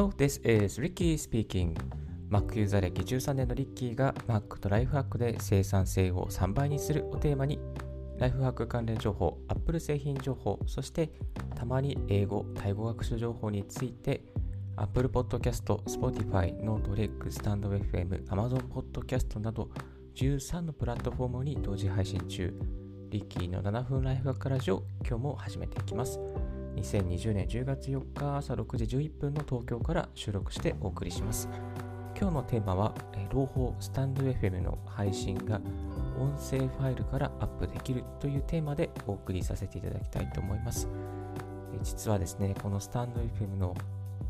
Hello, this is Ricky speaking. Mac ユーザー歴13年のリッキーが Mac とライフハックで生産性を3倍にするをテーマにライフハック関連情報、Apple 製品情報、そしてたまに英語、タイ語学習情報について Apple Podcast、Spotify、NoteLeg、StandFM、Amazon Podcast など13のプラットフォームに同時配信中。リッキーの7分ライフハックラジオ、今日も始めていきます。2020年10月4日朝6時11分の東京から収録してお送りします。今日のテーマは、朗報スタンド FM の配信が音声ファイルからアップできるというテーマでお送りさせていただきたいと思います。実はですね、このスタンド FM の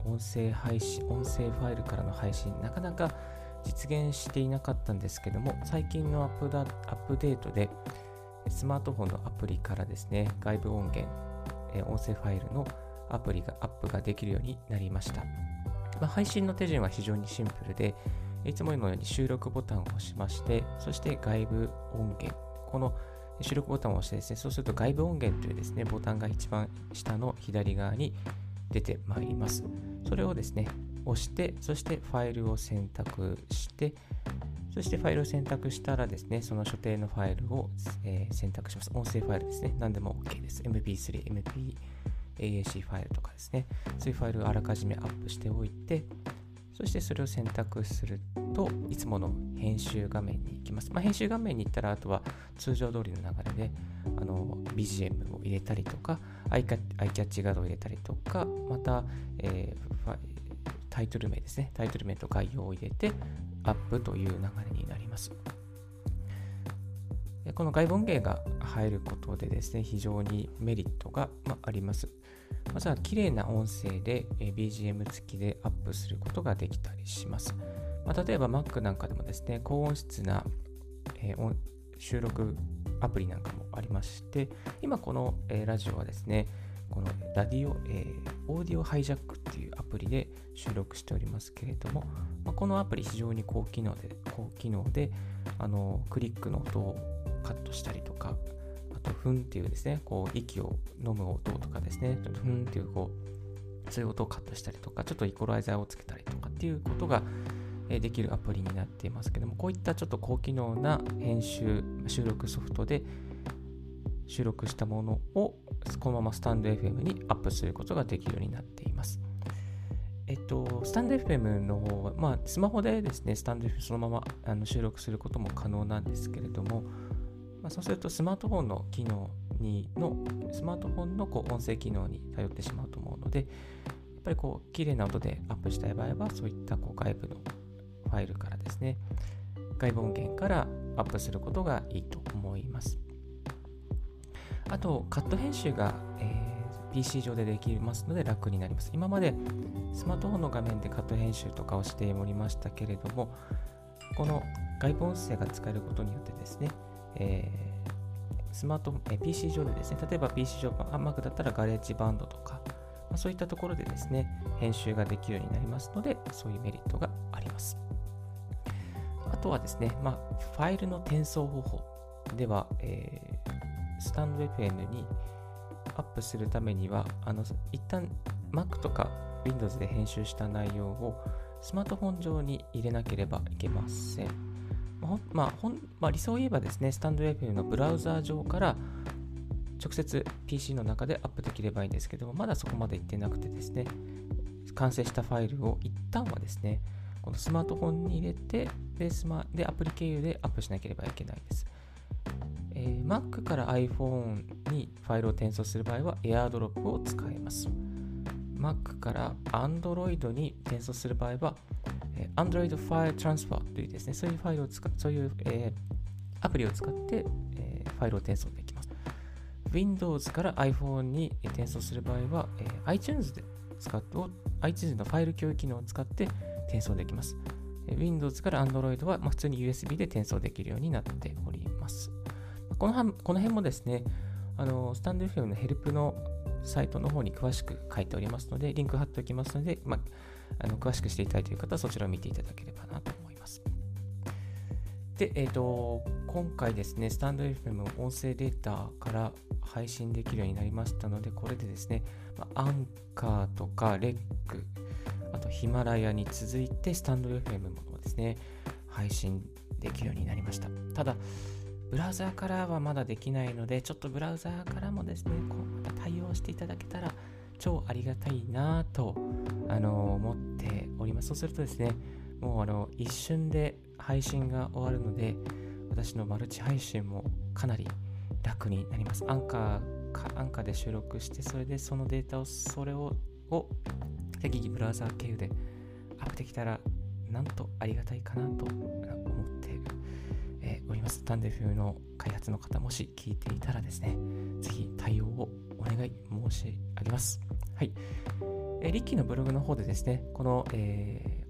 音声配信、音声ファイルからの配信、なかなか実現していなかったんですけども、最近のアップデートで、スマートフォンのアプリからですね、外部音源、音声ファイルのアプリがアップができるようになりました。まあ、配信の手順は非常にシンプルで、いつものように収録ボタンを押しまして、そして外部音源、この収録ボタンを押してですね、そうすると外部音源というですね、ボタンが一番下の左側に出てまいります。それをですね、押して、そしてファイルを選択して、そしてファイルを選択したらですね、その所定のファイルを、えー、選択します。音声ファイルですね。何でも OK です。MP3、MP、AAC ファイルとかですね、そういうファイルをあらかじめアップしておいて、そしてそれを選択するといつもの編集画面に行きます。まあ、編集画面に行ったら、あとは通常通りの流れであの BGM を入れたりとか、アイキャッチガードを入れたりとか、また、えー、タイトル名ですね、タイトル名と概要を入れてアップという流れになります。この外部音源が入ることでですね、非常にメリットが、まあ、ります。まずは綺麗な音声で、BGM 付きでアップすることができたりします。まあ、例えば Mac なんかでもですね、高音質な、えー、収録アプリなんかもありまして、今この、え、ラジオはですね、このラディオ、えー、オーディオハイジャックっていうアプリで収録しておりますけれども、まあ、このアプリ非常に高機能で、高機能で、あの、クリックの音をカットしたりとか、あと、ふんっていうですね、こう、息を飲む音とかですね、ちょっとふんっていう、こう、そうい音をカットしたりとか、ちょっとイコライザーをつけたりとかっていうことができるアプリになっていますけども、こういったちょっと高機能な編集、収録ソフトで収録したものをこのままスタンド FM にアップすることができるようになっています。えっと、スタンド FM の方は、まあ、スマホでですね、スタンド FM そのままあの収録することも可能なんですけれども、まあ、そうするとスマートフォンの機能にの、スマートフォンのこう音声機能に頼ってしまうと思うので、やっぱりこう、綺麗な音でアップしたい場合は、そういったこう外部のファイルからですね、外部音源からアップすることがいいと思います。あと、カット編集が、えー、PC 上でできますので楽になります。今までスマートフォンの画面でカット編集とかをしておりましたけれども、この外部音声が使えることによってですね、えー、スマート、え、PC 上でですね、例えば PC 上、Mac だったらガレージバンドとか、まあ、そういったところでですね、編集ができるようになりますので、そういうメリットがあります。あとはですね、まあ、ファイルの転送方法では、え、スタンド FM にアップするためには、あの一旦 Mac とか Windows で編集した内容をスマートフォン上に入れなければいけません。まあ、ほんまあ、理想を言えばですね、スタンド FM のブラウザー上から直接 PC の中でアップできればいいんですけども、まだそこまでいってなくてですね、完成したファイルを一旦はですね、このスマートフォンに入れて、で、スマでアプリ経由でアップしなければいけないです。えー、Mac から iPhone にファイルを転送する場合は AirDrop を使います。Mac から Android に転送する場合はえ Android File Transfer というですね、そういうファイルを使そういう、えー、アプリを使って、えー、ファイルを転送できます。Windows から iPhone に転送する場合は、えー、iTunes で使って、iTunes のファイル共有機能を使って転送できます。Windows から Android は、ま、普通に USB で転送できるようになっております。このこの辺もですね、あのスタンド FM のヘルプのサイトの方に詳しく書いておりますので、リンク貼っておきますので、まあ、あの詳しくしていただいている方はそちらを見ていただければなと思います。で、え、ー、と、今回ですね、スタンド FM 音声データから配信できるようになりましたので、これでですね、ま、アンカーとかレック、あとヒマラヤに続いてスタンド FM もですね、配信できるようになりました。ただ、ブラウザーからはまだできないので、ちょっとブラウザーからもですね、こうまた対応していただけたら超ありがたいなと、あの思っております。そうするとですね、もうあの一瞬で配信が終わるので、私のマルチ配信もかなり楽になります。アンカーか、アンカーで収録して、それでそのデータを、それを、を適宜ブラウザー経由でアップできたら、なんとありがたいかなと思って、おります。タンデフの開発の方、もし聞いていたらですね、ぜひ対応をお願い申し上げます。はい。えー、リッキーのブログの方でですね、この、え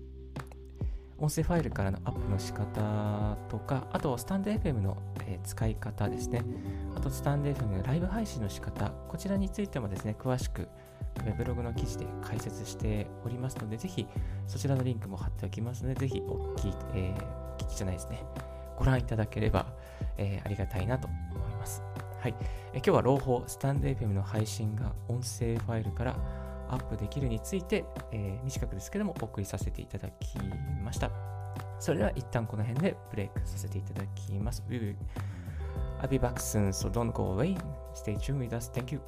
ー、音声ファイルからのアップの仕方とか、あとスタンド FM の、えー、使い方ですね、あとスタンド FM のライブ配信の仕方、こちらについてもですね、詳しくブログの記事で解説しておりますので、ぜひそちらのリンクも貼っておきますので、ぜひお聞き、えー、お聞きじゃないですね。ご覧いただければ、えー、ありがたいなと思います。はい。え今日は朗報、スタンド FM の配信が音声ファイルからアップできるについて、えー、短くですけどもお送りさせていただきました。それでは一旦この辺でブレイクさせていただきます。I'll be back soon, so don't go away. Stay tuned with us. Thank you.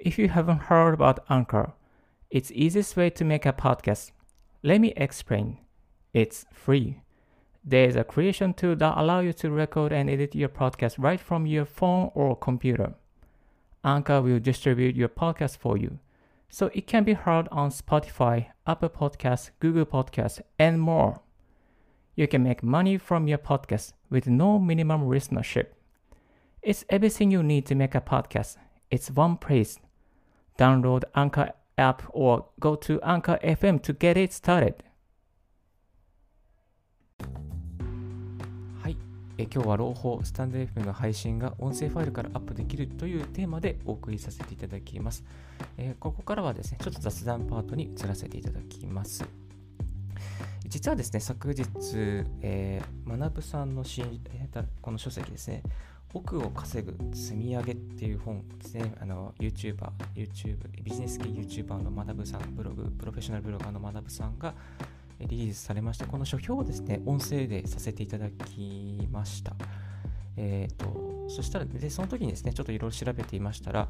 If you haven't heard about Anchor, it's easiest way to make a podcast. Let me explain. It's free. There is a creation tool that allows you to record and edit your podcast right from your phone or computer. Anchor will distribute your podcast for you, so it can be heard on Spotify, Apple Podcasts, Google Podcasts, and more. You can make money from your podcast with no minimum listenership. It's everything you need to make a podcast. It's one place. Download Anchor app or go to Anchor FM to get it started. え今日は朗報スタンド FM の配信が音声ファイルからアップできるというテーマでお送りさせていただきます。え、ここからはですね、ちょっと雑談パートに移らせていただきます。実はですね、昨日、えー、学さんの新、えー、この書籍ですね、奥を稼ぐ積み上げっていう本ですね、あの YouTuber、YouTube、ビジネス系 YouTuber の学ぶさん、ブログ、プロフェッショナルブロガーの学さんが、リリースされまして、この書評をですね、音声でさせていただきました。えっ、ー、と、そしたら、で、その時にですね、ちょっといろいろ調べていましたら、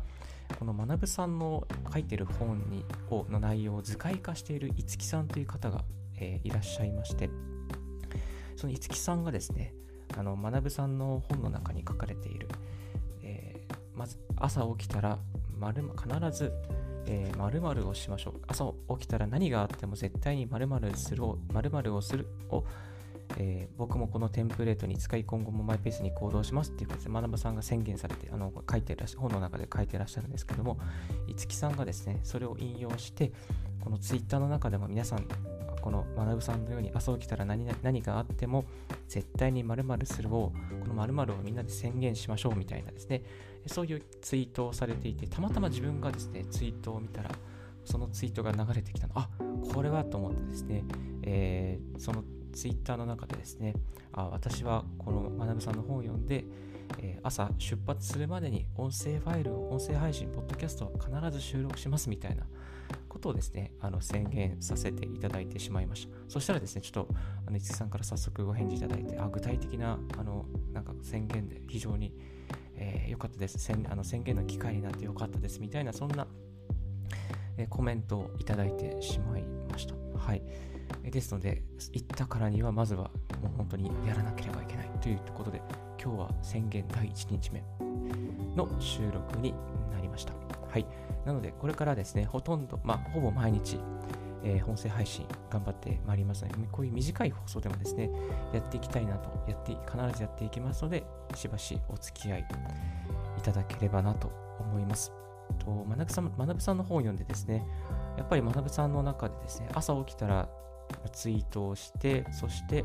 この学さんの書いてる本にをの内容を図解化している五木さんという方が、えー、いらっしゃいまして、その五木さんがですね、あの学さんの本の中に書かれている、えー、まず朝起きたら、必ずえー、〇をしましょう。朝起きたら何があっても絶対に〇〇するを、〇〇をするを、えー、僕もこのテンプレートに使い今後もマイペースに行動しますっていうことで、学ばさんが宣言されて、あの書いてらっしゃ本の中で書いてらっしゃるんですけども、五木さんがですね、それを引用して、このツイッターの中でも皆さん、この学さんのように朝起きたら何何があっても絶対に〇〇するを、この〇〇をみんなで宣言しましょうみたいなですね、そういうツイートをされていて、たまたま自分がですね、ツイートを見たら、そのツイートが流れてきたの、あこれはと思ってですね、えー、そのツイッターの中でですね、あ私はこの学さんの本を読んで、え、朝出発するまでに音声ファイルを、音声配信、ポッドキャストは必ず収録しますみたいな。ことをですね、あの宣言させていただいてしまいました。そしたらですね、ちょっと、あの、五木さんから早速ご返事いただいて、あ具体的な、あの、なんか宣言で非常に、えー、よかったです。宣あの宣言の機会になってよかったですみたいな、そんな、えー、コメントをいただいてしまいました。はい。ですので、行ったからには、まずはもう本当にやらなければいけないということで、今日は宣言第1日目の収録になりました。はい。なので、これからですね、ほとんど、まあ、ほぼ毎日、えー、音声配信頑張ってまいりますので、こういう短い放送でもですね、やっていきたいなと、やって必ずやっていきますので、しばしお付き合いいただければなと思います。と学さん学さんの本を読んでですね、やっぱり学さんの中でですね、朝起きたらツイートをして、そして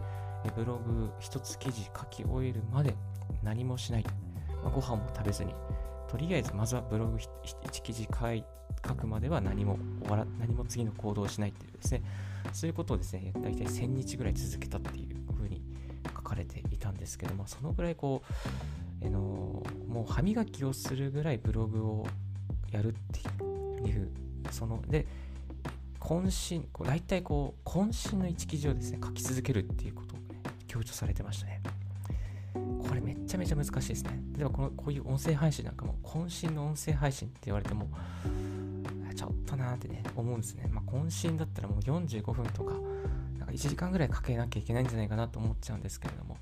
ブログ一つ記事書き終えるまで何もしない。まあ、ご飯も食べずに、とりあえずまずはブログ1記事書くまでは何も終わら何も次の行動をしないっていうですね、そういうことをですね、大体1000日ぐらい続けたっていうふうに書かれていたんですけども、そのぐらいこう、あのもう歯磨きをするぐらいブログをやるっていう、その、で、渾身、大体こう、渾身の一記事をですね、書き続けるっていうことを、ね、強調されてましたね。めちゃめちゃ難しいですね。例えばこのこういう音声配信なんかも、渾身の音声配信って言われても、ちょっとなーってね、思うんですね。まあ、渾身だったらもう45分とか、なんか1時間ぐらいかけなきゃいけないんじゃないかなと思っちゃうんですけれども、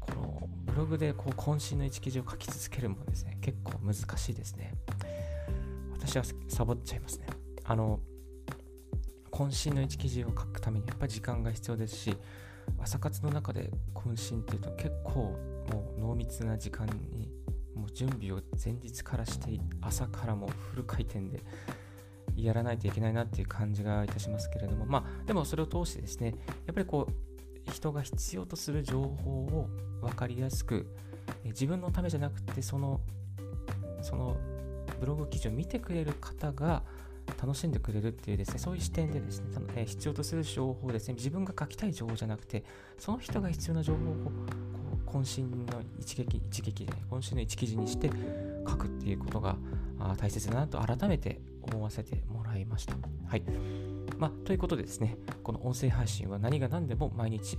このブログでこう渾身の一記事を書き続けるもですね、結構難しいですね。私はサボっちゃいますね。あの、渾身の一記事を書くためにやっぱり時間が必要ですし、朝活の中で渾身っていうと結構もう濃密な時間にもう準備を前日からして朝からもフル回転でやらないといけないなっていう感じがいたしますけれども。まあでもそれを通してですねやっぱりこう人が必要とする情報を分かりやすく自分のためじゃなくてそのそのブログ記事を見てくれる方が楽しんでくれるっていうですね、そういう視点でですね、そのえ必要とする情報をですね、自分が書きたい情報じゃなくて、その人が必要な情報をこう渾身の一撃、一撃で、渾身の一記事にして書くっていうことがあ大切だなと改めて思わせてもらいました。はい。まあ、ということでですね、この音声配信は何が何でも毎日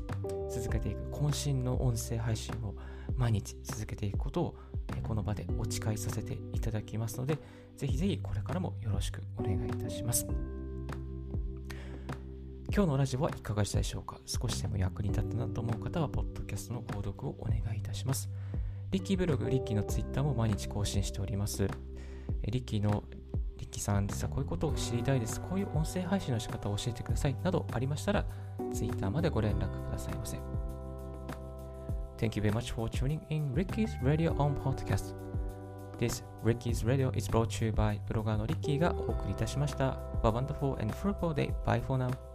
続けていく、渾身の音声配信を毎日続けていくことをこの場でお誓いさせていただきますので、ぜひぜひこれからもよろしくお願いいたします。今日のラジオはいかがでしたでしょうか？少しでも役に立ったなと思う方は、ポッドキャストの購読をお願いいたします。リッキーブログ、リッキーのツイッターも毎日更新しております。リッキーのリッキーさん、実はこういうことを知りたいです。こういう音声配信の仕方を教えてください。などありましたら、ツイッターまでご連絡くださいませ。Thank you very much for tuning in Ricky's Radio on Podcast. This Ricky's Radio is brought to you by ブロガーのリッキーがお送りいたしました。Have a wonderful and fruitful day. Bye for now.